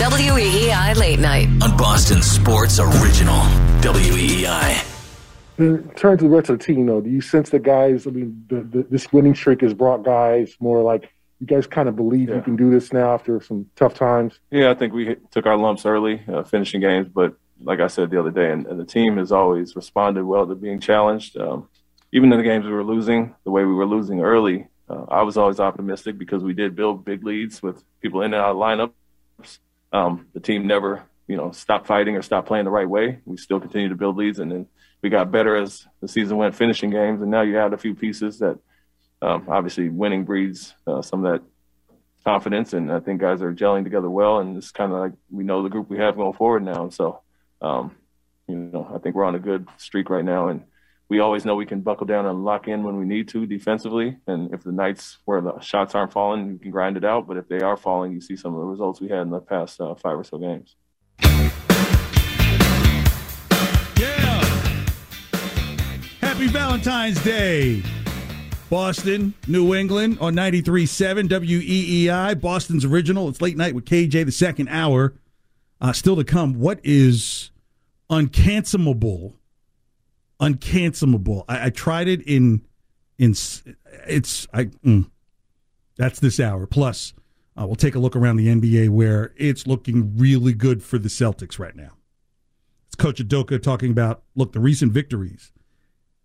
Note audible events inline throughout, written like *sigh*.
WEEI Late Night. on Boston Sports Original. WEEI. In terms of the rest of the team, though, do you sense that guys? I mean, the, the, this winning streak has brought guys more like you guys kind of believe you can do this now after some tough times. Yeah, I think we took our lumps early, uh, finishing games. But like I said the other day, and, and the team has always responded well to being challenged. Um, even in the games we were losing, the way we were losing early, uh, I was always optimistic because we did build big leads with people in and out of lineups. Um, the team never, you know, stopped fighting or stopped playing the right way. We still continued to build leads, and then we got better as the season went, finishing games. And now you add a few pieces that, um, obviously, winning breeds uh, some of that confidence, and I think guys are gelling together well. And it's kind of like we know the group we have going forward now. And so, um, you know, I think we're on a good streak right now, and we always know we can buckle down and lock in when we need to defensively. And if the nights where the shots aren't falling, you can grind it out. But if they are falling, you see some of the results we had in the past uh, five or so games. Yeah. Happy Valentine's Day. Boston, New England on 93.7 WEEI, Boston's original. It's late night with KJ, the second hour. Uh, still to come. What is uncancelable? Uncancelable. I, I tried it in, in it's, I, mm, that's this hour. Plus, uh, we'll take a look around the NBA where it's looking really good for the Celtics right now. It's Coach Udoka talking about look, the recent victories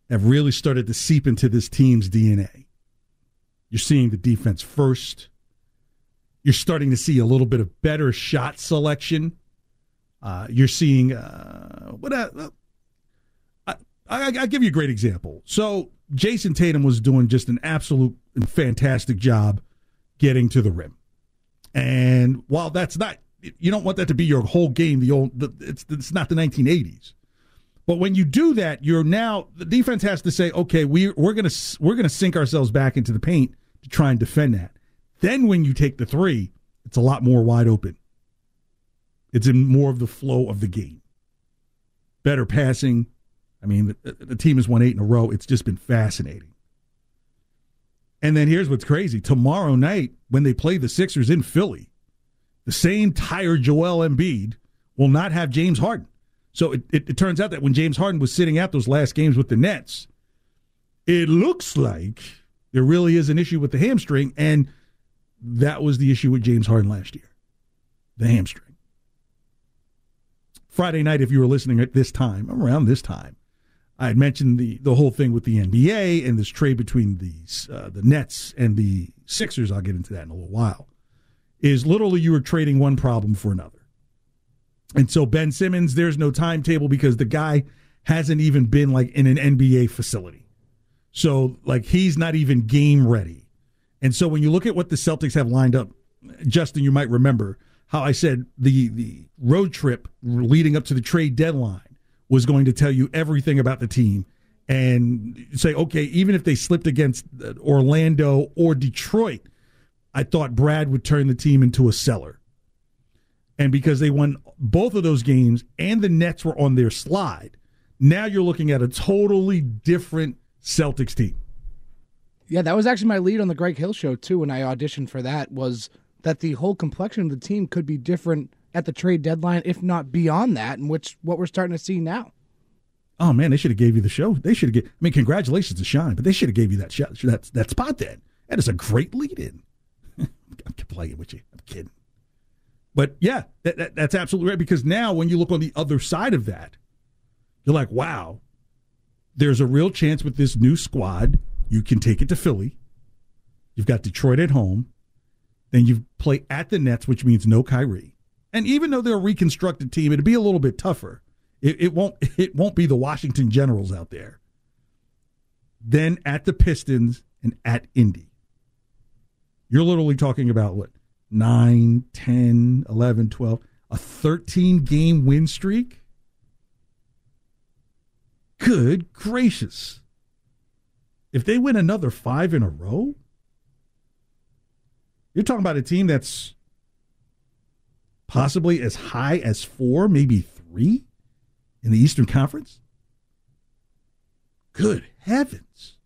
have really started to seep into this team's DNA. You're seeing the defense first. You're starting to see a little bit of better shot selection. Uh, you're seeing uh, what I, I give you a great example. So Jayson Tatum was doing just an absolute fantastic job getting to the rim. And while that's not, you don't want that to be your whole game. The old, the, it's it's not the 1980s. But when you do that, you're now the defense has to say, okay, we we're gonna we're gonna sink ourselves back into the paint to try and defend that. Then when you take the three, it's a lot more wide open. It's in more of the flow of the game. Better passing. I mean, the, the team has won eight in a row. It's just been fascinating. And then here's what's crazy: tomorrow night when they play the Sixers in Philly, the same tired Joel Embiid will not have James Harden. So it, it, it turns out that when James Harden was sitting out those last games with the Nets, it looks like there really is an issue with the hamstring, and that was the issue with James Harden last year, the hamstring. Friday night, if you were listening at this time, around this time, I had mentioned the the whole thing with the NBA and this trade between the uh, the Nets and the Sixers. I'll get into that in a little while. Is literally you were trading one problem for another. And so Ben Simmons, there's no timetable because the guy hasn't even been like in an NBA facility. So like he's not even game ready. And so when you look at what the Celtics have lined up, Justin, you might remember how I said the the road trip leading up to the trade deadline was going to tell you everything about the team and say, okay, even if they slipped against uh, Orlando or Detroit, I thought Brad would turn the team into a seller. And because they won both of those games and the Nets were on their slide, now you're looking at a totally different Celtics team. Yeah, that was actually my lead on the Greg Hill show too. When I auditioned for that, was that the whole complexion of the team could be different at the trade deadline, if not beyond that, and which what we're starting to see now. Oh man, they should have gave you the show. They should have. Gave, I mean, congratulations to Shine, but they should have gave you that shot, that that spot. Then that is a great lead in. *laughs* I'm playing with you. I'm kidding. But yeah, that, that, that's absolutely right. Because now, when you look on the other side of that, you're like, wow, there's a real chance with this new squad. You can take it to Philly. You've got Detroit at home. Then you play at the Nets, which means no Kyrie. And even though they're a reconstructed team, it'd be a little bit tougher. It, it won't. It won't be the Washington Generals out there. Then at the Pistons and at Indy. You're literally talking about what 9, 10, 11, 12, a 13 game win streak? Good gracious. If they win another five in a row, you're talking about a team that's possibly as high as four, maybe three in the Eastern Conference? Good heavens.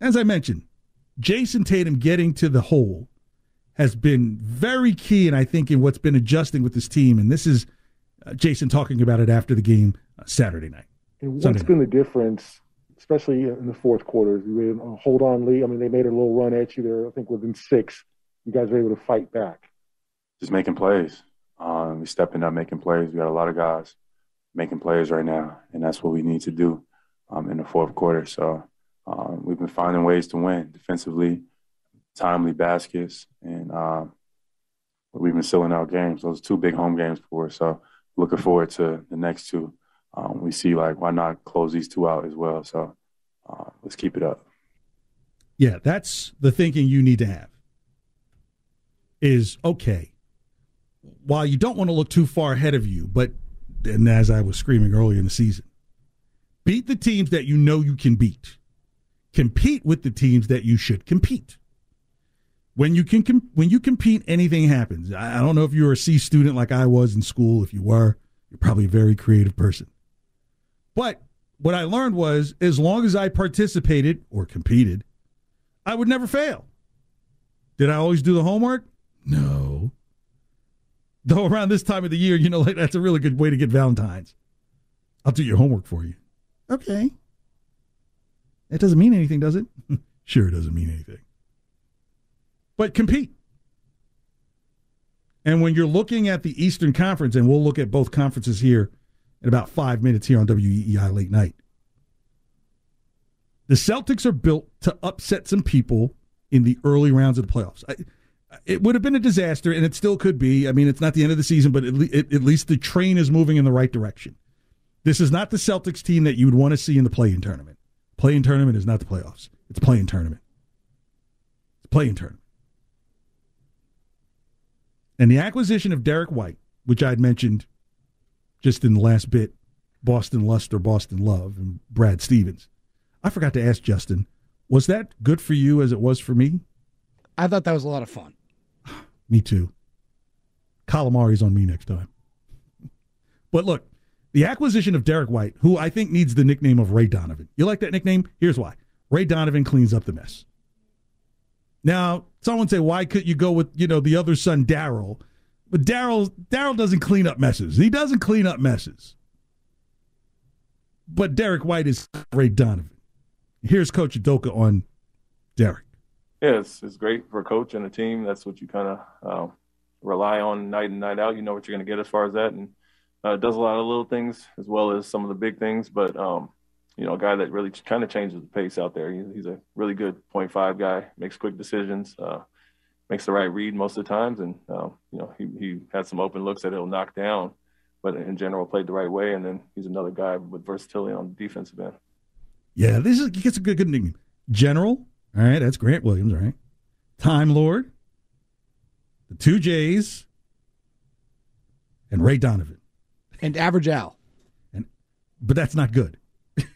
As I mentioned, Jayson Tatum getting to the hole has been very key, and I think in what's been adjusting with this team. And this is uh, Jason talking about it after the game uh, Saturday night. And what's been the difference, especially in the fourth quarter? You a hold on lead. I mean, they made a little run at you there. I think within six, you guys were able to fight back. Just making plays. Um, we stepping up, making plays. We got a lot of guys making plays right now, and that's what we need to do um, in the fourth quarter. So um, we've been finding ways to win defensively, timely baskets, and um, we've been selling out games. Those two big home games for us. So looking forward to the next two. Um, we see like why not close these two out as well. So uh, let's keep it up. Yeah, that's the thinking you need to have. Is okay. While you don't want to look too far ahead of you, but and as I was screaming earlier in the season, beat the teams that you know you can beat. Compete with the teams that you should compete. When you can com- when you compete, anything happens. I, I don't know if you were a C student like I was in school. If you were, you're probably a very creative person. But what I learned was as long as I participated or competed, I would never fail. Did I always do the homework? No. Though around this time of the year, you know, like that's a really good way to get Valentine's. I'll do your homework for you. Okay. It doesn't mean anything, does it? *laughs* sure, it doesn't mean anything. But compete. And when you're looking at the Eastern Conference, and we'll look at both conferences here in about five minutes here on WEEI Late Night, the Celtics are built to upset some people in the early rounds of the playoffs. I, it would have been a disaster, and it still could be. I mean, it's not the end of the season, but at, le- at least the train is moving in the right direction. This is not the Celtics team that you would want to see in the play-in tournament. Play-in tournament is not the playoffs. It's play-in tournament. It's play-in tournament. And the acquisition of Derrick White, which I had mentioned just in the last bit, Boston Lust or Boston Love and Brad Stevens. I forgot to ask Justin, was that good for you as it was for me? I thought that was a lot of fun. Me too. Calamari's on me next time. *laughs* But look, the acquisition of Derrick White, who I think needs the nickname of Ray Donovan. You like that nickname? Here's why. Ray Donovan cleans up the mess. Now, someone say, why could you go with, you know, the other son, Daryl? But Daryl Daryl doesn't clean up messes. He doesn't clean up messes. But Derrick White is Ray Donovan. Here's Coach Udoka on Derrick yeah, it's, it's great for a coach and a team. That's what you kind of uh, rely on night and night out. You know what you're going to get as far as that. And uh, does a lot of little things as well as some of the big things. But, um, you know, a guy that really kind of changes the pace out there. He's a really good point five guy, makes quick decisions, uh, makes the right read most of the times. And, uh, you know, he, he had some open looks that he'll knock down, but in general, played the right way. And then he's another guy with versatility on the defensive end. Yeah, this is, he gets a good, good. General, all right, that's Grant Williams, right? Time Lord, the two J's, and Ray Donovan. And Average Al. And but that's not good. *laughs*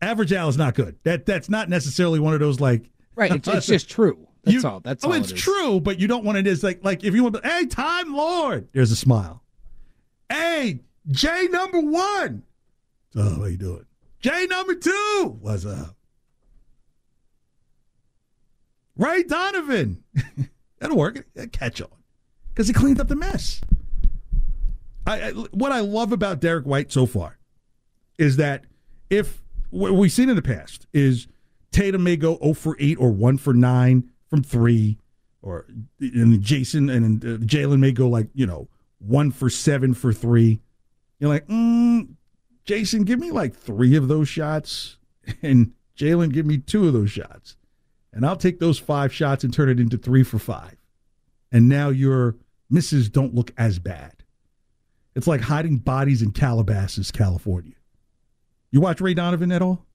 Average Al is not good. That that's not necessarily one of those like Right, it's, it's just true. That's you, all. That's oh, all it's it is. true, but you don't want it as like like if you want, hey, Time Lord, there's a smile. Hey, J number one. Oh, how you doing? J number two. What's up? Ray Donovan. *laughs* That'll work. Catch on. Because he cleaned up the mess. I, I, what I love about Derrick White so far is that if what we've seen in the past is Tatum may go 0 for 8 or 1 for 9 from 3, or and Jayson and uh, Jaylen may go like, you know, 1 for 7 for 3. You're like, mm, Jayson, give me like three of those shots, *laughs* and Jaylen, give me two of those shots and I'll take those five shots and turn it into three for five. And now your misses don't look as bad. It's like hiding bodies in Calabasas, California. You watch Ray Donovan at all?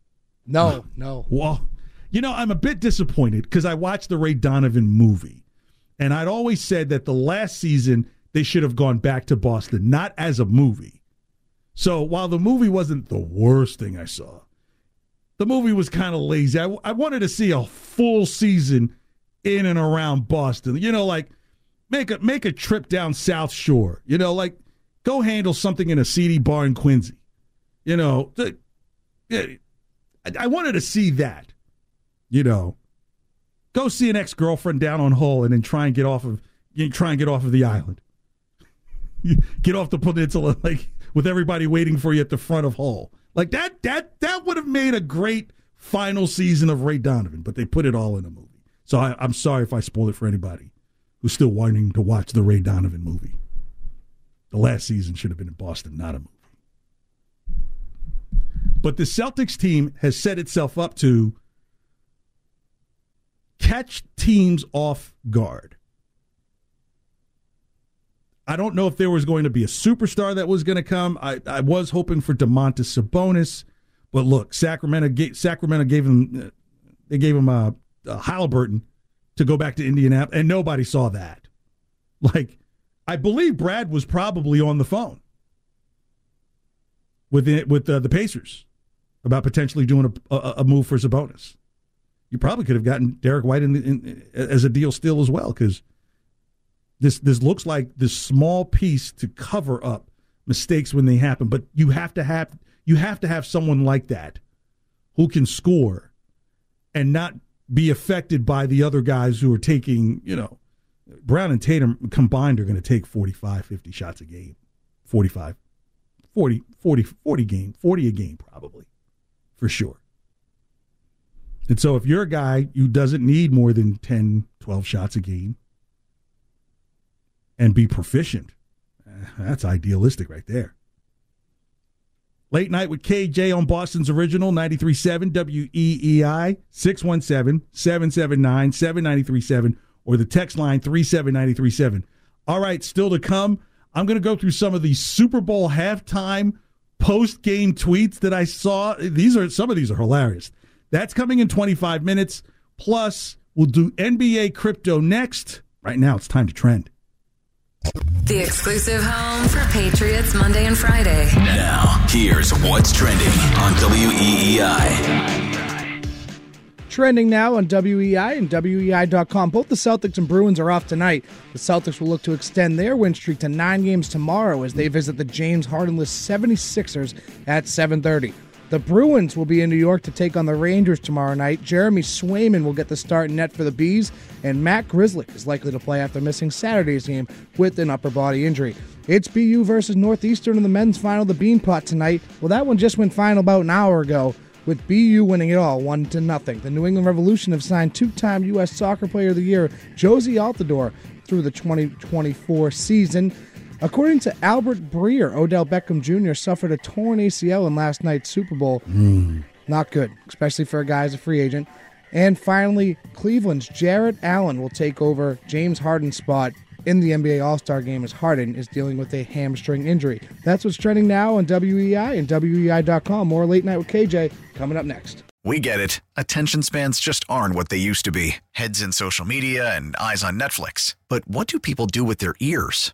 No, no. Well, You know, I'm a bit disappointed because I watched the Ray Donovan movie, and I'd always said that the last season they should have gone back to Boston, not as a movie. So while the movie wasn't the worst thing I saw, the movie was kind of lazy. I, I wanted to see a full season in and around Boston. You know, like make a make a trip down South Shore. You know, like go handle something in a seedy bar in Quincy. You know, the, I, I wanted to see that. You know, go see an ex girlfriend down on Hull and then try and get off of you try and get off of the island. *laughs* get off the peninsula like with everybody waiting for you at the front of Hull. Like that that that would have made a great final season of Ray Donovan, but they put it all in a movie. So I, I'm sorry if I spoiled it for anybody who's still wanting to watch the Ray Donovan movie. The last season should have been in Boston, not a movie. But the Celtics team has set itself up to catch teams off guard. I don't know if there was going to be a superstar that was going to come. I, I was hoping for Domantas Sabonis, but look, Sacramento gave, Sacramento gave him they gave him a, a Halliburton to go back to Indianapolis, and nobody saw that. Like, I believe Brad was probably on the phone with the, with uh, the Pacers about potentially doing a, a, a, move for Sabonis. You probably could have gotten Derrick White in, the, in as a deal still as well because this this looks like this small piece to cover up mistakes when they happen. But you have to have you have to have someone like that who can score and not be affected by the other guys who are taking, you know, Brown and Tatum combined are going to take 45, 50 shots a game. 45, 40, 40, 40 game, 40 a game probably, for sure. And so if you're a guy who doesn't need more than 10, 12 shots a game and be proficient, that's idealistic right there. Late night with KJ on Boston's original 93.7 WEEI 617 779 7937 or the text line 37937. All right, still to come. I'm going to go through some of these Super Bowl halftime post game tweets that I saw. These are some of these are hilarious. That's coming in 25 minutes. Plus, we'll do NBA crypto next. Right now, it's time to trend. The exclusive home for Patriots Monday and Friday. Now, here's what's trending on WEEI. Trending now on WEI and WEI.com. Both the Celtics and Bruins are off tonight. The Celtics will look to extend their win streak to nine games tomorrow as they visit the James Hardenless 76ers at 7:30. The Bruins will be in New York to take on the Rangers tomorrow night. Jeremy Swayman will get the start net for the Bees, and Matt Grzelcyk is likely to play after missing Saturday's game with an upper body injury. It's BU versus Northeastern in the men's final, the Beanpot tonight. Well, that one just went final about an hour ago, with BU winning it all, one to nothing. The New England Revolution have signed two-time U.S. Soccer Player of the Year Jozy Altidore through the 2024 season. According to Albert Breer, Odell Beckham Jr. suffered a torn ACL in last night's Super Bowl. Mm. Not good, especially for a guy as a free agent. And finally, Cleveland's Jarrett Allen will take over James Harden's spot in the NBA All Star game as Harden is dealing with a hamstring injury. That's what's trending now on WEI and WEI.com. More late night with KJ coming up next. We get it. Attention spans just aren't what they used to be heads in social media and eyes on Netflix. But what do people do with their ears?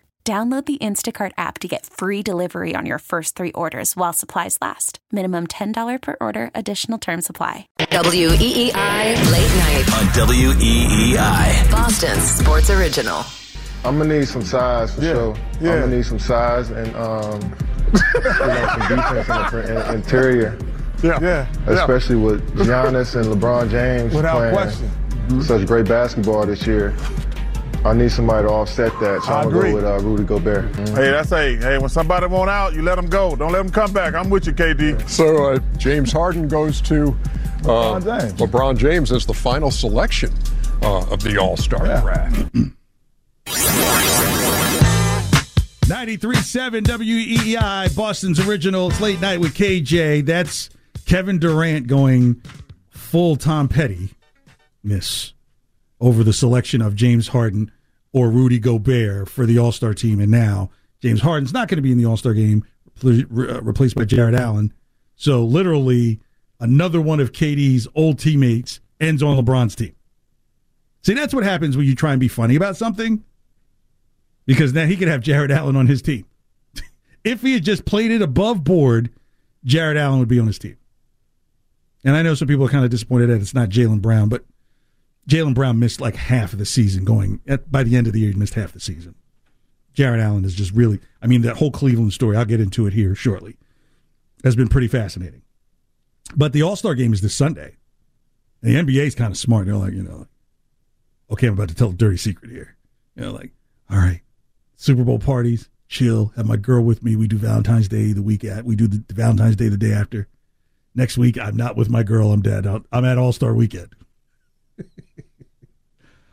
Download the Instacart app to get free delivery on your first three orders while supplies last. Minimum $10 per order, additional term supply. WEEI Late Night on WEEI. Boston's Sports Original. I'm gonna need some size for Yeah, sure. yeah. I'm gonna need some size and um, you know, some defense in the in- interior. Yeah, yeah, yeah. Especially with Giannis and LeBron James Without playing question. such great basketball this year. I need somebody to offset that, so I I'm gonna agree. go with uh, Rudy Gobert. Hey, that's hey, hey. When somebody want out, you let them go. Don't let them come back. I'm with you, KD. So uh, James Harden goes to uh, LeBron James. LeBron James as the final selection uh, of the All Star draft. 93.7 WEEI, E Boston's original. It's late night with KJ. That's Kevin Durant going full Tom Petty miss over the selection of James Harden or Rudy Gobert for the All Star team. And now James Harden's not going to be in the All Star game, uh, replaced by Jarrett Allen. So literally, another one of KD's old teammates ends on LeBron's team. See, that's what happens when you try and be funny about something because now he could have Jarrett Allen on his team. *laughs* if he had just played it above board, Jarrett Allen would be on his team. And I know some people are kind of disappointed that it's not Jaylen Brown, but Jaylen Brown missed like half of the season going at, by the end of the year, he missed half the season. Jarrett Allen is just really, I mean, that whole Cleveland story, I'll get into it here shortly, has been pretty fascinating. But the All Star game is this Sunday. And the NBA is kind of smart. They're like, you know, okay, I'm about to tell a dirty secret here. You know, like, all right, Super Bowl parties, chill, have my girl with me. We do Valentine's Day the week at, we do the, the Valentine's Day the day after. Next week, I'm not with my girl. I'm dead. I'll- I'm at All Star Weekend.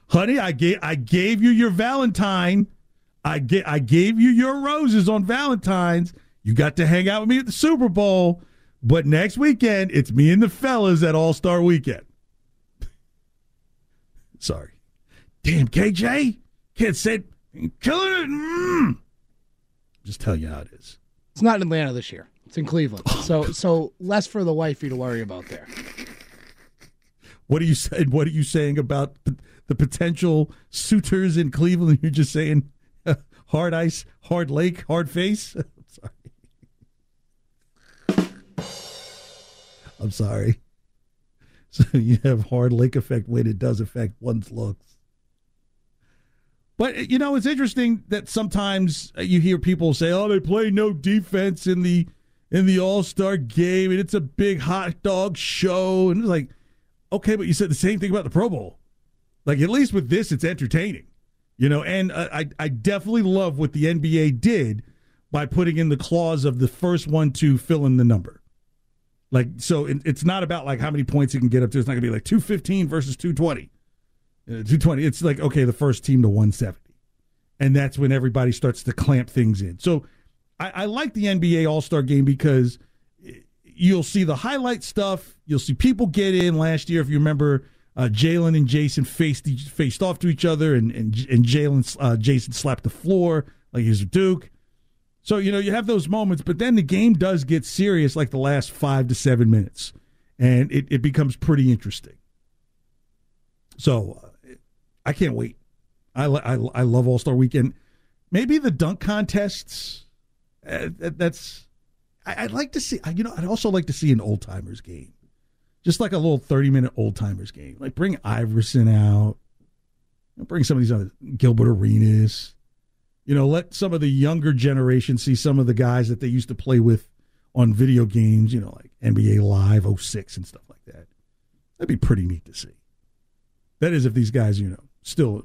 Honey, I gave I gave you your Valentine. I get I gave you your roses on Valentine's. You got to hang out with me at the Super Bowl, but next weekend it's me and the fellas at All Star Weekend. *laughs* Sorry, damn KJ can't say killing it. Mm. Just tell you how it is. It's not in Atlanta this year. It's in Cleveland. *laughs* So so less for the wifey to worry about there. What are you saying? What are you saying about the potential suitors in Cleveland? *laughs* You're just saying *laughs* hard ice, hard lake, hard face. *laughs* I'm sorry. I'm sorry. So you have hard lake effect when it does affect one's looks. But you know, it's interesting that sometimes uh, you hear people say, "Oh, they play no defense in the in the All Star game, and it's a big hot dog show." And it's like, okay, but you said the same thing about the Pro Bowl. Like at least with this, it's entertaining, you know. And uh, I I definitely love what the NBA did by putting in the clause of the first one to fill in the number. Like so, it, it's not about like how many points you can get up to. It's not to be like two fifteen versus two twenty. Uh, 220 it's like okay the first team to 170 and that's when everybody starts to clamp things in so i, I like the nba all-star game because you'll see the highlight stuff you'll see people get in last year if you remember uh, jaylen and jayson faced faced off to each other and and, and jaylen uh, jayson slapped the floor like he's a duke so you know you have those moments but then the game does get serious like the last five to seven minutes and it, it becomes pretty interesting so uh, I can't wait. I I, I love All Star Weekend. Maybe the dunk contests. Uh, that- that's. I, I'd like to see. You know, I'd also like to see an old timers game, just like a little thirty minute old timers game. Like bring Iverson out. Bring some of these other Gilbert Arenas. You know, let some of the younger generation see some of the guys that they used to play with on video games. You know, like NBA Live 06 and stuff like that. That'd be pretty neat to see. That is, if these guys, you know, still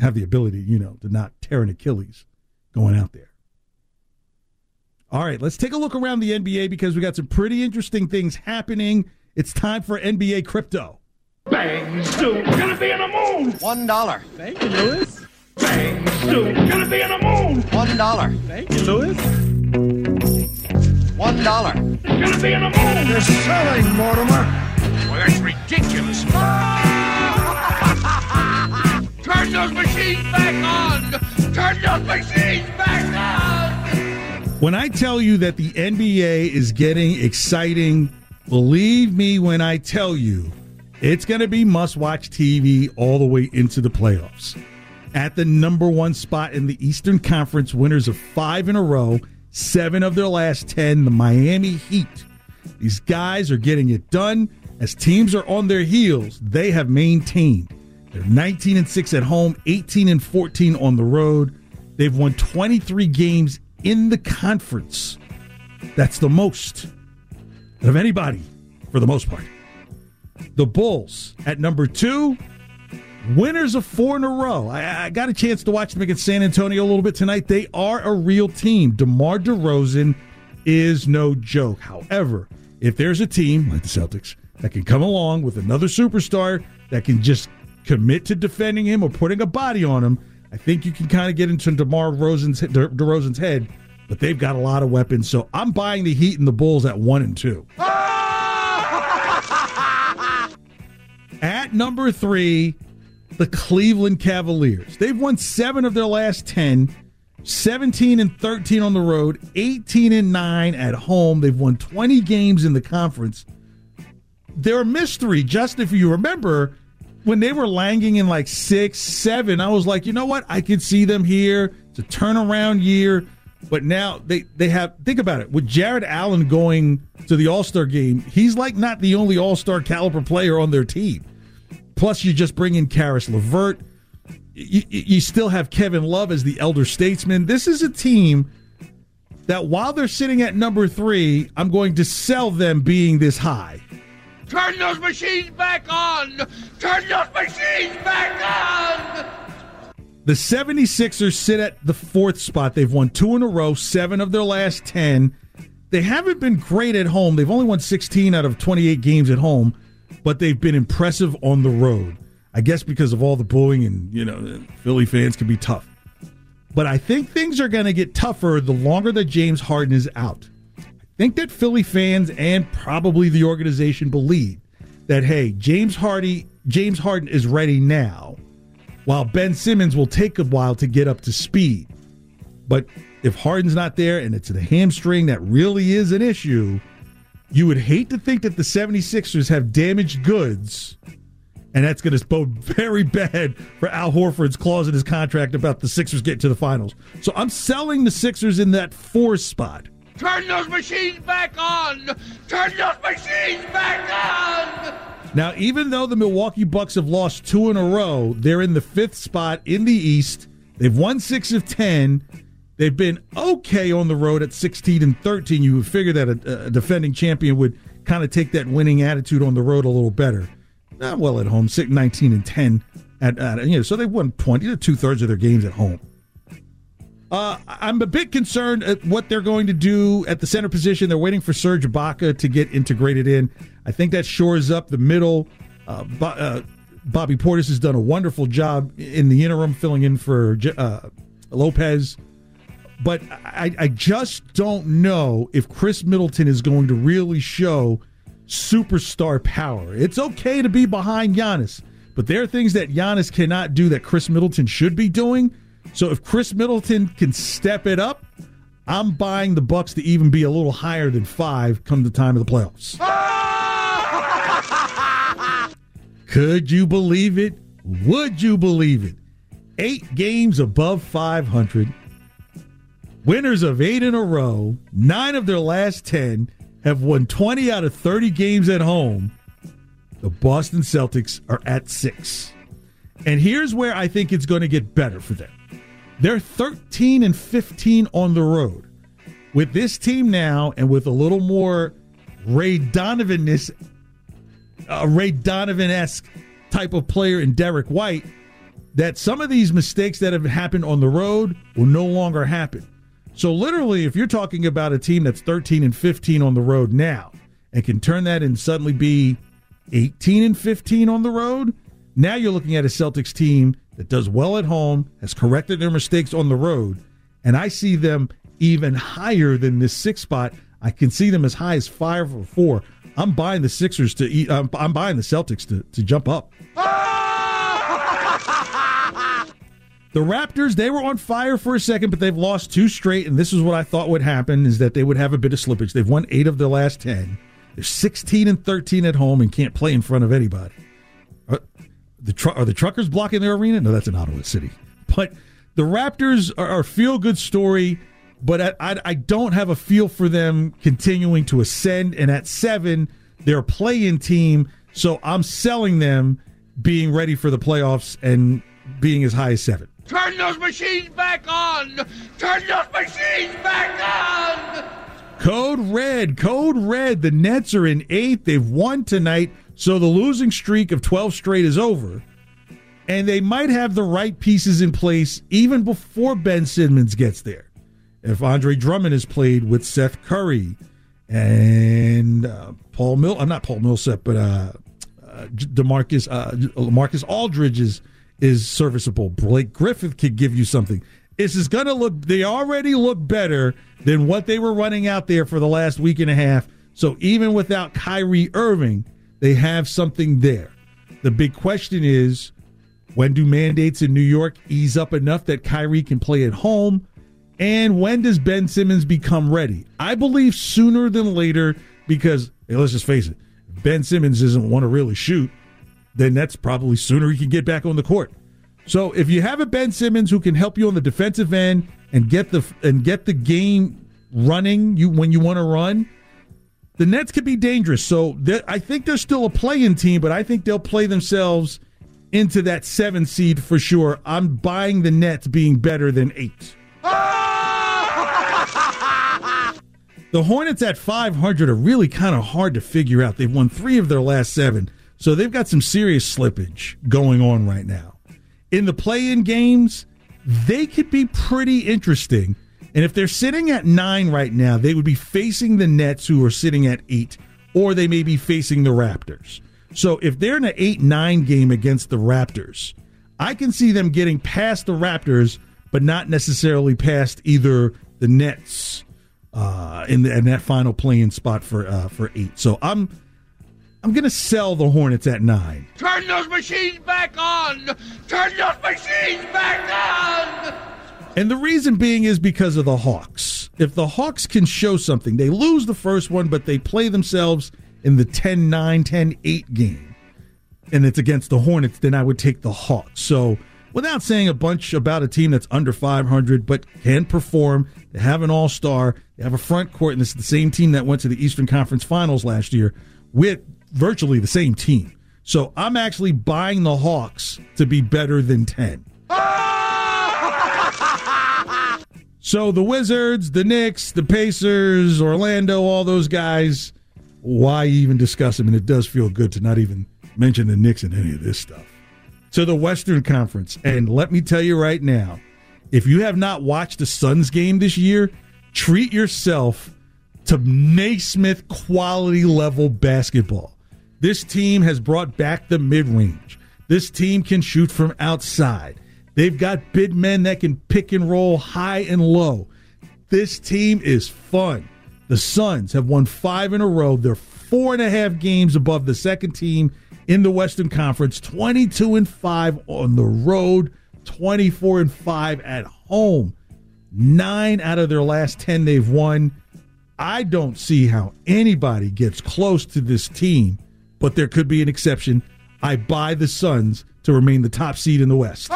have the ability, you know, to not tear an Achilles going out there. All right, let's take a look around the NBA because we got some pretty interesting things happening. It's time for NBA crypto. Bang, Stu, gonna be in the moon. One dollar. Thank you, Louis. Bang, Stu, gonna be in the moon. One dollar. Thank you, Louis. One dollar. Gonna be in the moon. You're selling, Mortimer. Well, that's ridiculous. *laughs* Turn those machines back on. Turn those machines back on. When I tell you that the NBA is getting exciting, believe me when I tell you it's going to be must watch TV all the way into the playoffs. At the number one spot in the Eastern Conference, winners of five in a row, seven of their last 10, the Miami Heat. These guys are getting it done. As teams are on their heels, they have maintained They're 19 and 6 at home, 18 and 14 on the road. They've won 23 games in the conference. That's the most of anybody for the most part. The Bulls at number two, winners of four in a row. I, I got a chance to watch them against San Antonio a little bit tonight. They are a real team. DeMar DeRozan is no joke. However, if there's a team like the Celtics that can come along with another superstar that can just commit to defending him or putting a body on him, I think you can kind of get into DeMar Rosen's, De, DeRozan's head. But they've got a lot of weapons, so I'm buying the Heat and the Bulls at one and two. *laughs* At number three, the Cleveland Cavaliers. They've won seven of their last 10, 17 and 13 on the road, 18 and 9 at home. They've won 20 games in the conference. They're a mystery. Just if you remember, when they were langing in like six, seven, I was like, you know what? I could see them here. It's a turnaround year. But now they, they have, think about it, with Jarrett Allen going to the All Star game, he's like not the only All Star caliber player on their team. Plus, you just bring in Caris LeVert. You, you still have Kevin Love as the elder statesman. This is a team that while they're sitting at number three, I'm going to sell them being this high. Turn those machines back on! Turn those machines back on! The 76ers sit at the fourth spot. They've won two in a row, seven of their last 10. They haven't been great at home. They've only won 16 out of 28 games at home but they've been impressive on the road. I guess because of all the booing and, you know, Philly fans can be tough. But I think things are going to get tougher the longer that James Harden is out. Think that Philly fans and probably the organization believe that hey, James Hardy, James Harden is ready now, while Ben Simmons will take a while to get up to speed. But if Harden's not there and it's the hamstring that really is an issue, you would hate to think that the 76ers have damaged goods, and that's going to bode *laughs* very bad for Al Horford's clause in his contract about the Sixers getting to the finals. So I'm selling the Sixers in that four spot. Turn those machines back on! Turn those machines back on! Now, even though the Milwaukee Bucks have lost two in a row, they're in the fifth spot in the East. They've won six of 10. They've been okay on the road at 16 and 13. You would figure that a, a defending champion would kind of take that winning attitude on the road a little better. Not well at home, 19 and 10 at, at you know, so they won 20 to two thirds of their games at home. Uh, I'm a bit concerned at what they're going to do at the center position. They're waiting for Serge Ibaka to get integrated in. I think that shores up the middle. Uh, uh, Bobby Portis has done a wonderful job in the interim, filling in for uh, Lopez but I, I just don't know if Khris Middleton is going to really show superstar power. It's okay to be behind Giannis, but there are things that Giannis cannot do that Khris Middleton should be doing. So if Khris Middleton can step it up, I'm buying the Bucks to even be a little higher than five come the time of the playoffs. *laughs* Could you believe it? Would you believe it? Eight games above 500 Winners of eight in a row, nine of their last 10 have won 20 out of 30 games at home. The Boston Celtics are at six. And here's where I think it's going to get better for them. They're 13 and 15 on the road. With this team now and with a little more Ray Donovan ness, a uh, Ray Donovan esque type of player in Derrick White, that some of these mistakes that have happened on the road will no longer happen. So literally, if you're talking about a team that's 13 and 15 on the road now and can turn that and suddenly be 18 and 15 on the road, now you're looking at a Celtics team that does well at home, has corrected their mistakes on the road, and I see them even higher than this six spot. I can see them as high as five or four. I'm buying the Sixers to eat. I'm, I'm buying the Celtics to, to jump up. *laughs* The Raptors, they were on fire for a second, but they've lost two straight, and this is what I thought would happen is that they would have a bit of slippage. They've won eight of the last ten. They're 16 and 13 at home and can't play in front of anybody. The, tr- are the truckers blocking their arena? No, that's in Ottawa City. But the Raptors are a feel good story, but I, I, I don't have a feel for them continuing to ascend. And at seven, they're a play in team, so I'm selling them being ready for the playoffs and being as high as seven. Turn those machines back on! Turn those machines back on! Code red, code red. The Nets are in eighth. They've won tonight, so the losing streak of 12 straight is over. And they might have the right pieces in place even before Ben Simmons gets there. If Andre Drummond has played with Seth Curry and uh, Paul Mill, I'm not Paul Millsap, but uh, uh, Demarcus uh, Marcus Aldridge is is serviceable. Blake Griffith could give you something. This is going to look. They already look better than what they were running out there for the last week and a half. So even without Kyrie Irving, they have something there. The big question is when do mandates in New York ease up enough that Kyrie can play at home? And when does Ben Simmons become ready? I believe sooner than later because hey, let's just face it, Ben Simmons doesn't want to really shoot, then that's probably sooner he can get back on the court. So if you have a Ben Simmons who can help you on the defensive end and get the and get the game running you when you want to run, the Nets could be dangerous. So I think they're still a playing team, but I think they'll play themselves into that seven seed for sure. I'm buying the Nets being better than eight. *laughs* the Hornets at 500 are really kind of hard to figure out. They've won three of their last seven, so they've got some serious slippage going on right now. In the play in games, they could be pretty interesting. And if they're sitting at nine right now, they would be facing the Nets, who are sitting at eight, or they may be facing the Raptors. So if they're in an 8 9 game against the Raptors, I can see them getting past the Raptors, but not necessarily past either the Nets uh, in, the, in that final playing spot for uh, for eight. So I'm I'm gonna sell the Hornets at nine. Turn those machines back on! Turn those machines back on! And the reason being is because of the Hawks. If the Hawks can show something, they lose the first one, but they play themselves in the 10 9, 10 8 game, and it's against the Hornets, then I would take the Hawks. So, without saying a bunch about a team that's under 500 but can perform, they have an all star, they have a front court, and it's the same team that went to the Eastern Conference Finals last year with virtually the same team. So, I'm actually buying the Hawks to be better than 10. Ah! So the Wizards, the Knicks, the Pacers, Orlando, all those guys, why even discuss them? And it does feel good to not even mention the Knicks in any of this stuff. To the Western Conference. And let me tell you right now, if you have not watched the Suns game this year, treat yourself to Naismith quality level basketball. This team has brought back the mid range. This team can shoot from outside. They've got big men that can pick and roll high and low. This team is fun. The Suns have won five in a row. They're four and a half games above the second team in the Western Conference, 22 and 5 on the road, 24 and 5 at home. Nine out of their last 10 they've won. I don't see how anybody gets close to this team, but there could be an exception. I buy the Suns to remain the top seed in the West.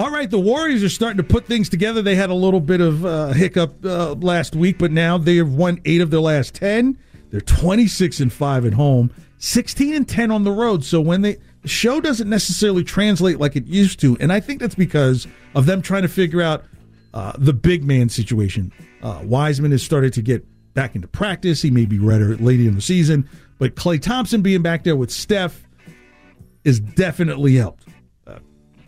All right, the Warriors are starting to put things together. They had a little bit of uh, hiccup uh, last week, but now they have won eight of their last ten. They're twenty six and five at home, sixteen and ten on the road. So when they the show doesn't necessarily translate like it used to, and I think that's because of them trying to figure out uh, the big man situation. Uh, Wiseman has started to get back into practice. He may be redder late in the season, but Klay Thompson being back there with Steph is definitely helped.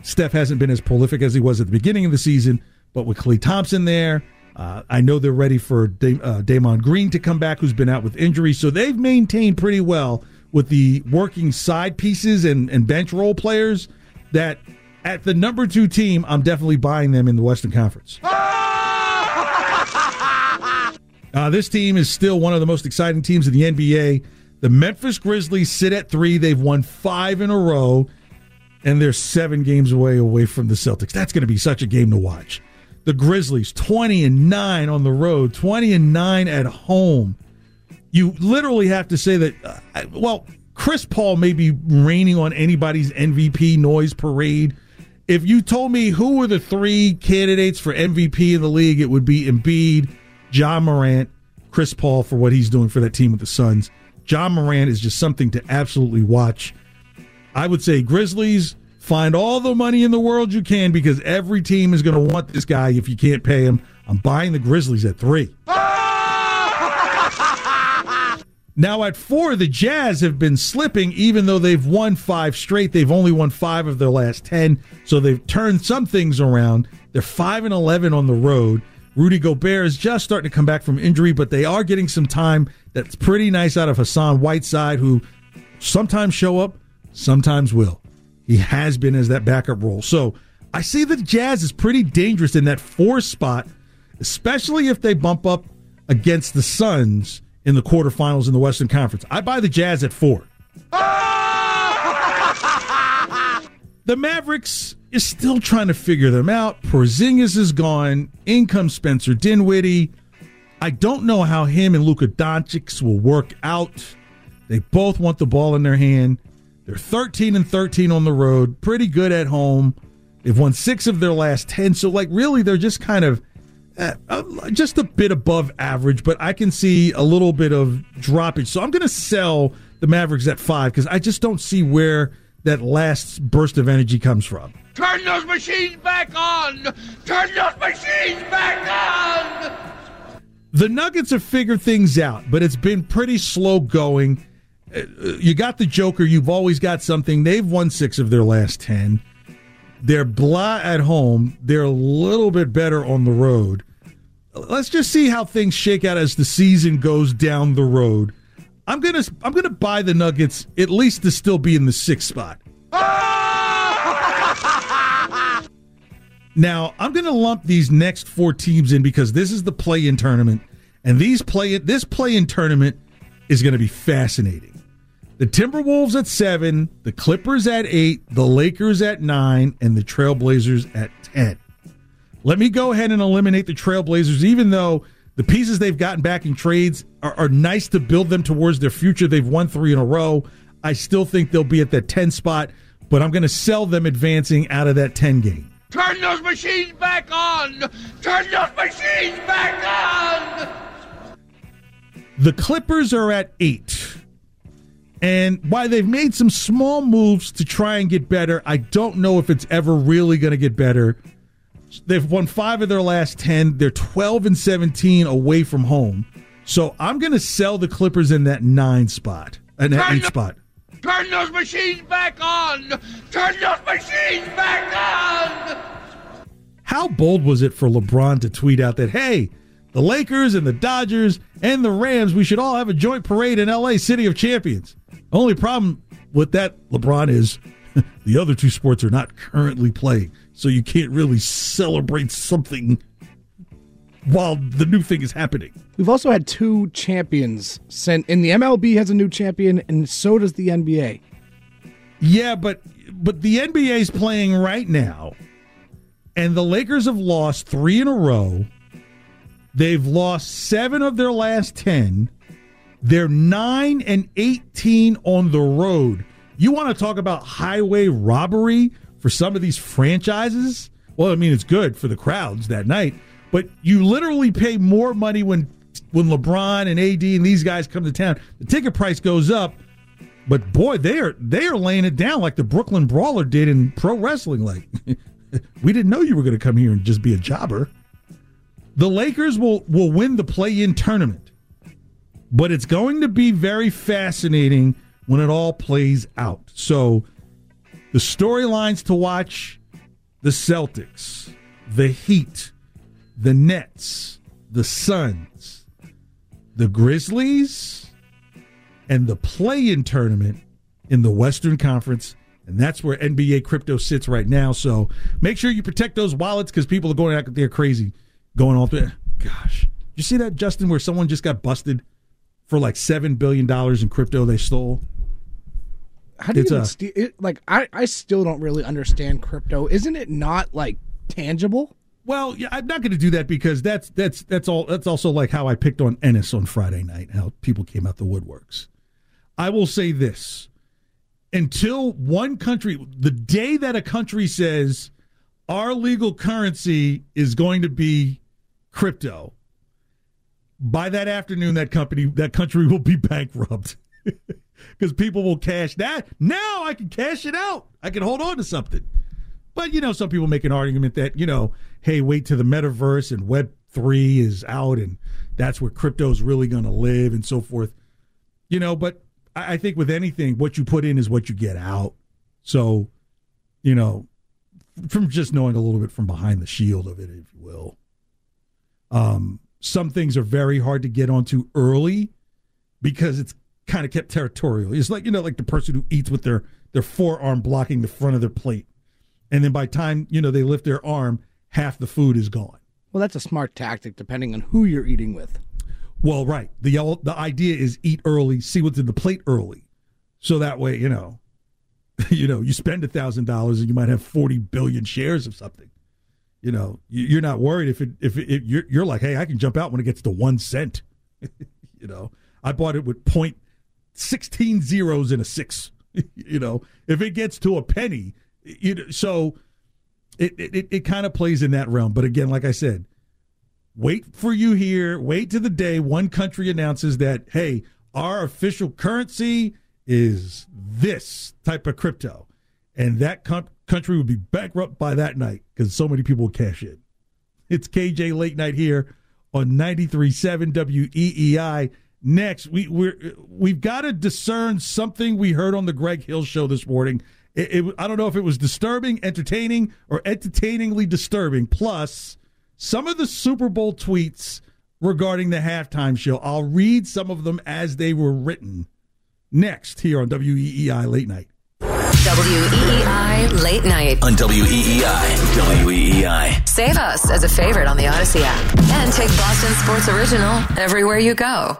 Steph hasn't been as prolific as he was at the beginning of the season, but with Klay Thompson there, uh, I know they're ready for da- uh, Draymond Green to come back, who's been out with injury. So they've maintained pretty well with the working side pieces and, and bench role players that at the number two team, I'm definitely buying them in the Western Conference. *laughs* Uh, this team is still one of the most exciting teams in the NBA. The Memphis Grizzlies sit at three. They've won five in a row and they're seven games away away from the Celtics. That's going to be such a game to watch. The Grizzlies, 20 and 9 on the road, 20 and 9 at home. You literally have to say that, uh, well, Chris Paul may be reigning on anybody's MVP noise parade. If you told me who were the three candidates for MVP in the league, it would be Embiid, Ja Morant, Chris Paul for what he's doing for that team with the Suns. Ja Morant is just something to absolutely watch. I would say Grizzlies find all the money in the world you can because every team is going to want this guy if you can't pay him. I'm buying the Grizzlies at three. *laughs* Now at four, the Jazz have been slipping, even though they've won five straight. They've only won five of their last ten, so they've turned some things around. They're five and eleven on the road. Rudy Gobert is just starting to come back from injury, but they are getting some time that's pretty nice out of Hassan Whiteside, who sometimes show up, sometimes will. He has been as that backup role. So I see the Jazz is pretty dangerous in that four spot, especially if they bump up against the Suns in the quarterfinals in the Western Conference. I buy the Jazz at four. *laughs* the Mavericks is still trying to figure them out. Porzingis is gone. In comes Spencer Dinwiddie. I don't know how him and Luka Doncic will work out. They both want the ball in their hand. They're 13 and 13 on the road, pretty good at home. They've won six of their last 10. So, like, really, they're just kind of uh, uh, just a bit above average, but I can see a little bit of droppage. So, I'm going to sell the Mavericks at five because I just don't see where that last burst of energy comes from. Turn those machines back on! Turn those machines back on! The Nuggets have figured things out, but it's been pretty slow going. Uh, you got the Joker. You've always got something. They've won six of their last 10. They're blah at home. They're a little bit better on the road. Let's just see how things shake out as the season goes down the road. I'm gonna I'm gonna buy the Nuggets at least to still be in the sixth spot. *laughs* now I'm gonna lump these next four teams in because this is the play-in tournament, and these play this play-in tournament is gonna be fascinating. The Timberwolves at seven, the Clippers at eight, the Lakers at nine, and the Trailblazers at ten. Let me go ahead and eliminate the Trailblazers, even though the pieces they've gotten back in trades are, are, nice to build them towards their future. They've won three in a row. I still think they'll be at that 10 spot, but I'm going to sell them advancing out of that 10 game. Turn those machines back on! Turn those machines back on! The Clippers are at eight. And while they've made some small moves to try and get better, I don't know if it's ever really going to get better. They've won five of their last 10. They're 12 and 17 away from home. So I'm going to sell the Clippers in that nine spot, in that eight spot. Turn those machines back on! Turn those machines back on! How bold was it for LeBron to tweet out that, hey, the Lakers and the Dodgers and the Rams, we should all have a joint parade in LA, City of Champions? Only problem with that, LeBron, is *laughs* the other two sports are not currently playing so you can't really celebrate something while the new thing is happening. We've also had two champions sent in the MLB has a new champion and so does the NBA. Yeah, but but the NBA is playing right now and the Lakers have lost 3 in a row. They've lost 7 of their last 10. They're 9 and 18 on the road. You want to talk about highway robbery for some of these franchises. Well, I mean, it's good for the crowds that night, but you literally pay more money when when LeBron and AD and these guys come to town. The ticket price goes up, but boy, they are they are laying it down like the Brooklyn Brawler did in pro wrestling. Like *laughs* we didn't know you were going to come here and just be a jobber. The Lakers will will win the play-in tournament, but it's going to be very fascinating when it all plays out. So the storylines to watch the Celtics, the Heat, the Nets, the Suns, the Grizzlies, and the play in tournament in the Western Conference. And that's where NBA crypto sits right now. So make sure you protect those wallets because people are going out there crazy going all through. Gosh. You see that, Justin, where someone just got busted for like $7 billion in crypto they stole? How do you even st- it, like? I I still don't really understand crypto. Isn't it not like tangible? Well, yeah, I'm not going to do that because that's that's that's all. That's also like how I picked on Ennis on Friday night. How people came out the woodworks. I will say this: until one country, the day that a country says our legal currency is going to be crypto, by that afternoon, that company, that country will be *laughs* bankrupt. *laughs* because people will cash that. Now I can cash it out. I can hold on to something. But you know, some people make an argument that you know, hey, wait till the metaverse and Web three is out, and that's where crypto is really going to live, and so forth. You know, but I, I think with anything, what you put in is what you get out. So, you know, from just knowing a little bit from behind the shield of it, if you will. Um, some things are very hard to get onto early because it's kind of kept territorial. It's like you know, like the person who eats with their their forearm blocking the front of their plate, and then by time you know they lift their arm, half the food is gone. Well, that's a smart tactic, depending on who you're eating with. Well, right. the The idea is eat early, see what's in the plate early, so that way you know, *laughs* you know, you spend a thousand dollars and you might have forty billion shares of something. You know, you're not worried if it if it, you're you're like, hey, I can jump out when it gets to one cent. *laughs* you know, I bought it with point sixteen zeros in a six. *laughs* you know, if it gets to a penny, you know, so it it, it kind of plays in that realm. But again, like I said, wait for you here. Wait to the day one country announces that hey, our official currency is this type of crypto, and that com- country would be bankrupt by that night because so many people will cash in. It's KJ Late Night here on 93.7 WEEI. Next, we we're we've got to discern something we heard on the Greg Hill show this morning. It, it, I don't know if it was disturbing, entertaining, or entertainingly disturbing. Plus, some of the Super Bowl tweets regarding the halftime show. I'll read some of them as they were written. Next, here on WEEI Late Night. WEEI Late Night. On WEEI. WEEI. Save us as a favorite on the Audacy app. And take Boston Sports Original everywhere you go.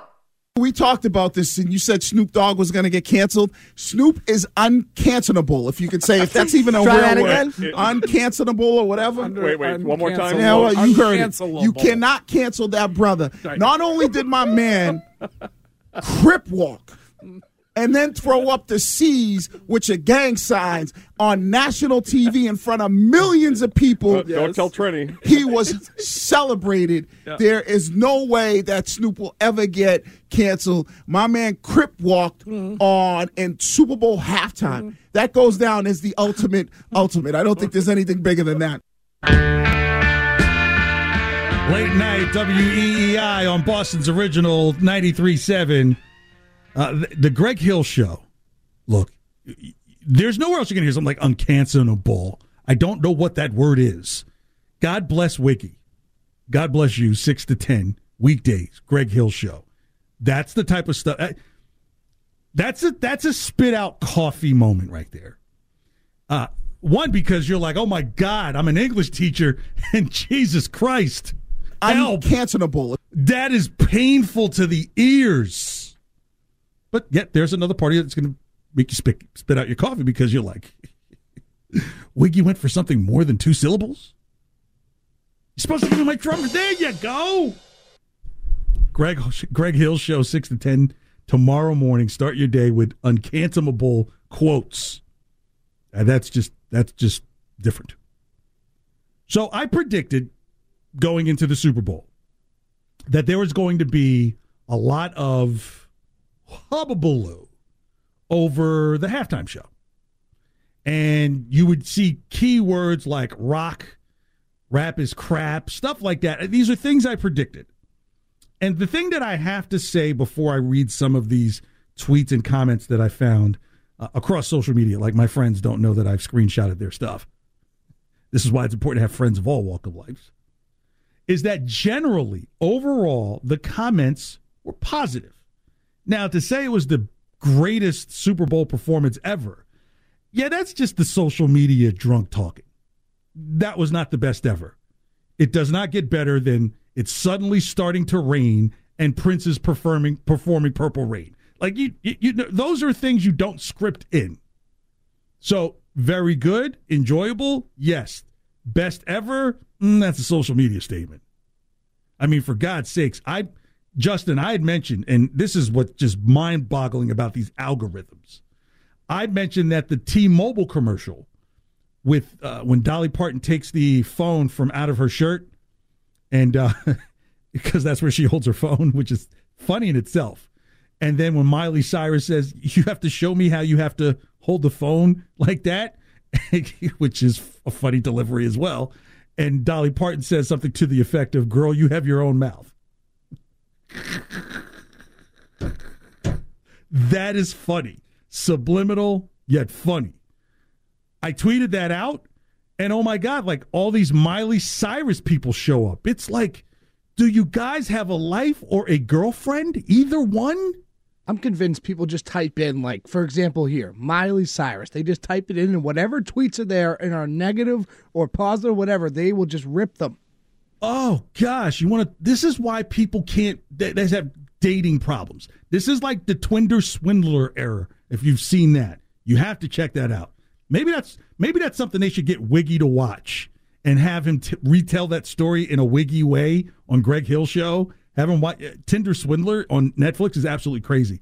We talked about this, and you said Snoop Dogg was going to get canceled. Snoop is uncancelable, if you could say, if that's even a *laughs* Try real that word. again? Uncancelable or whatever. Wait, wait, one more time. Yeah, well, you heard it. You cannot cancel that brother. Not only did my man *laughs* crip walk and then throw up the C's, which are gang signs, on national TV in front of millions of people. Uh, Don't tell Trini. He was celebrated. *laughs* Yeah. There is no way that Snoop will ever get canceled. My man Crip walked Mm-hmm. on in Super Bowl halftime. That goes down as the ultimate, ultimate. I don't think there's anything bigger than that. Late night WEEI on Boston's original 93.7. Uh, the, the Greg Hill show. Look, there's nowhere else you're going to hear something like uncancelable. I don't know what that word is. God bless Wiggy. God bless you, 6 to 10, weekdays, Greg Hill show. That's the type of stuff. I- That's a that's a spit out coffee moment right there. Uh, one because you're like, oh my God, I'm an English teacher, *laughs* and Jesus Christ, help! Uncancelable. That is painful to the ears. But yet, there's another party that's going to make you spit, spit out your coffee because you're like, *laughs* Wiggy went for something more than two syllables. You're supposed to me my drummer. There you go. Greg Greg Hill show six to ten tomorrow morning. Start your day with uncancelable quotes. And that's just that's just different. So I predicted going into the Super Bowl that there was going to be a lot of hubbubaloo over the halftime show. And you would see keywords like rock, rap is crap, stuff like that. These are things I predicted. And the thing that I have to say before I read some of these tweets and comments that I found uh, across social media, like my friends don't know that I've screenshotted their stuff. This is why it's important to have friends of all walk of life. Is that generally, overall, the comments were positive. Now, to say it was the greatest Super Bowl performance ever, yeah, that's just the social media drunk talking. That was not the best ever. It does not get better than it's suddenly starting to rain and Prince is performing performing Purple Rain. Like you, you, you know, those are things you don't script in. So very good, enjoyable, yes. Best ever, mm, that's a social media statement. I mean, for God's sakes, I, Justin, I had mentioned, and this is what just mind boggling about these algorithms. I mentioned that the T-Mobile commercial with uh, when Dolly Parton takes the phone from out of her shirt, and uh, *laughs* because that's where she holds her phone, which is funny in itself. And then when Miley Cyrus says, You have to show me how you have to hold the phone like that, *laughs* which is a funny delivery as well. And Dolly Parton says something to the effect of, Girl, you have your own mouth. That is funny. Subliminal, yet funny. I tweeted that out, and oh my God, like all these Miley Cyrus people show up. It's like, do you guys have a life or a girlfriend? Either one? I'm convinced people just type in, like, for example, here, Miley Cyrus. They just type it in, and whatever tweets are there and are negative or positive, whatever, they will just rip them. Oh gosh, you want to? This is why people can't. They, they have dating problems. This is like the Twinder swindler era. If you've seen that, you have to check that out. Maybe that's maybe that's something they should get Wiggy to watch and have him t- retell that story in a Wiggy way on Greg Hill show. Have him watch uh, Tinder Swindler on Netflix is absolutely crazy.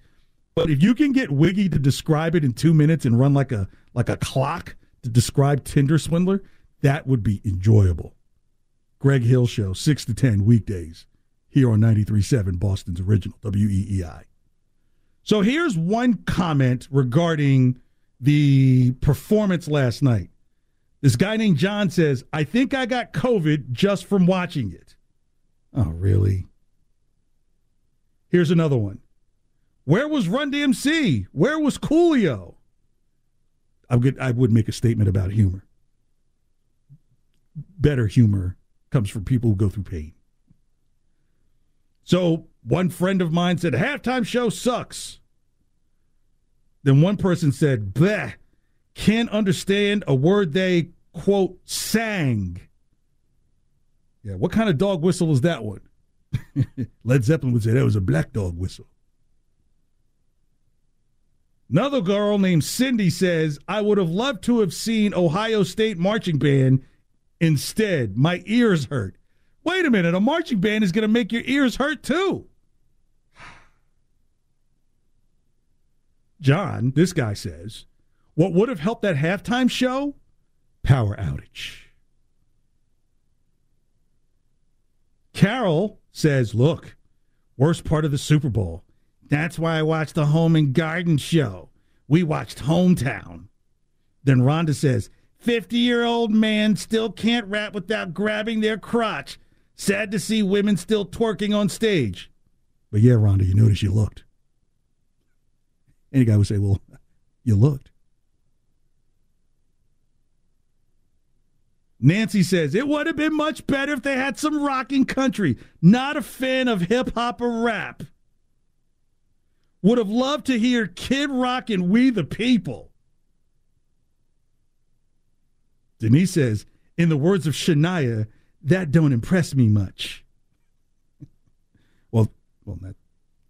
But if you can get Wiggy to describe it in two minutes and run like a like a clock to describe Tinder Swindler, that would be enjoyable. Greg Hill Show, 6 to 10 weekdays here on 93.7, Boston's original, WEEI. So here's one comment regarding the performance last night. This guy named John says, I think I got COVID just from watching it. Oh, really? Here's another one. Where was Run DMC? Where was Coolio? I would, I would make a statement about humor. Better humor comes from people who go through pain. So one friend of mine said, halftime show sucks. Then one person said, bleh, can't understand a word they, quote, sang. Yeah, what kind of dog whistle is that one? *laughs* Led Zeppelin would say that was a black dog whistle. Another girl named Cindy says, I would have loved to have seen Ohio State marching band instead. My ears hurt. Wait a minute, a marching band is going to make your ears hurt too. *sighs* John, this guy says, what would have helped that halftime show? Power outage. Carol says, look, worst part of the Super Bowl. That's why I watched the Home and Garden show. We watched Hometown. Then Rhonda says, 50 year old man still can't rap without grabbing their crotch. Sad to see women still twerking on stage. But yeah, Rhonda, you notice you looked. Any guy would say, well, you looked. Nancy says, it would have been much better if they had some rocking country. Not a fan of hip hop or rap. Would have loved to hear Kid Rock and We the People. Denise says, in the words of Shania, that don't impress me much. *laughs* well, well, not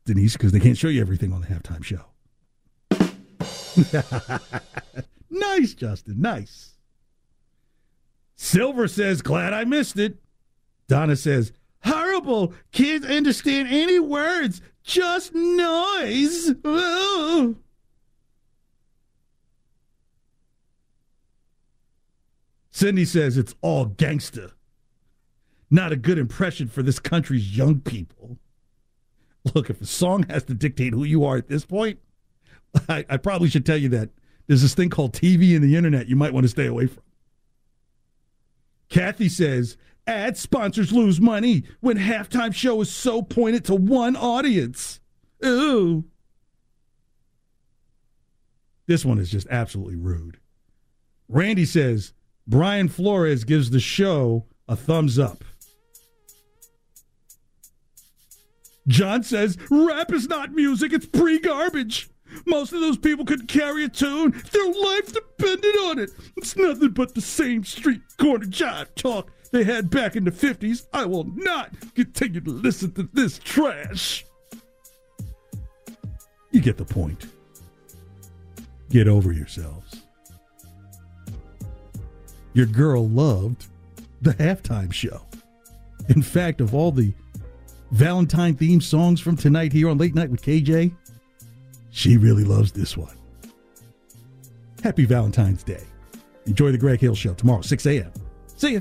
Denise, because they can't show you everything on the halftime show. *laughs* nice, Justin. Nice. Silver says, glad I missed it. Donna says, horrible. Can't understand any words. Just noise. Oh. Cindy says it's all gangsta. Not a good impression for this country's young people. Look, if a song has to dictate who you are at this point, I, I probably should tell you that there's this thing called TV and the internet you might want to stay away from. Kathy says ad sponsors lose money when halftime show is so pointed to one audience. Ooh. This one is just absolutely rude. Randy says Brian Flores gives the show a thumbs up. John says rap is not music, it's pre garbage. Most of those people couldn't carry a tune. Their life depended on it. It's nothing but the same street corner jive talk they had back in the 50s. I will not continue to listen to this trash. You get the point. Get over yourselves. Your girl loved the halftime show. In fact, of all the Valentine themed songs from tonight here on Late Night with KJ, she really loves this one. Happy Valentine's Day. Enjoy the Greg Hill Show tomorrow, 6 a.m. See ya.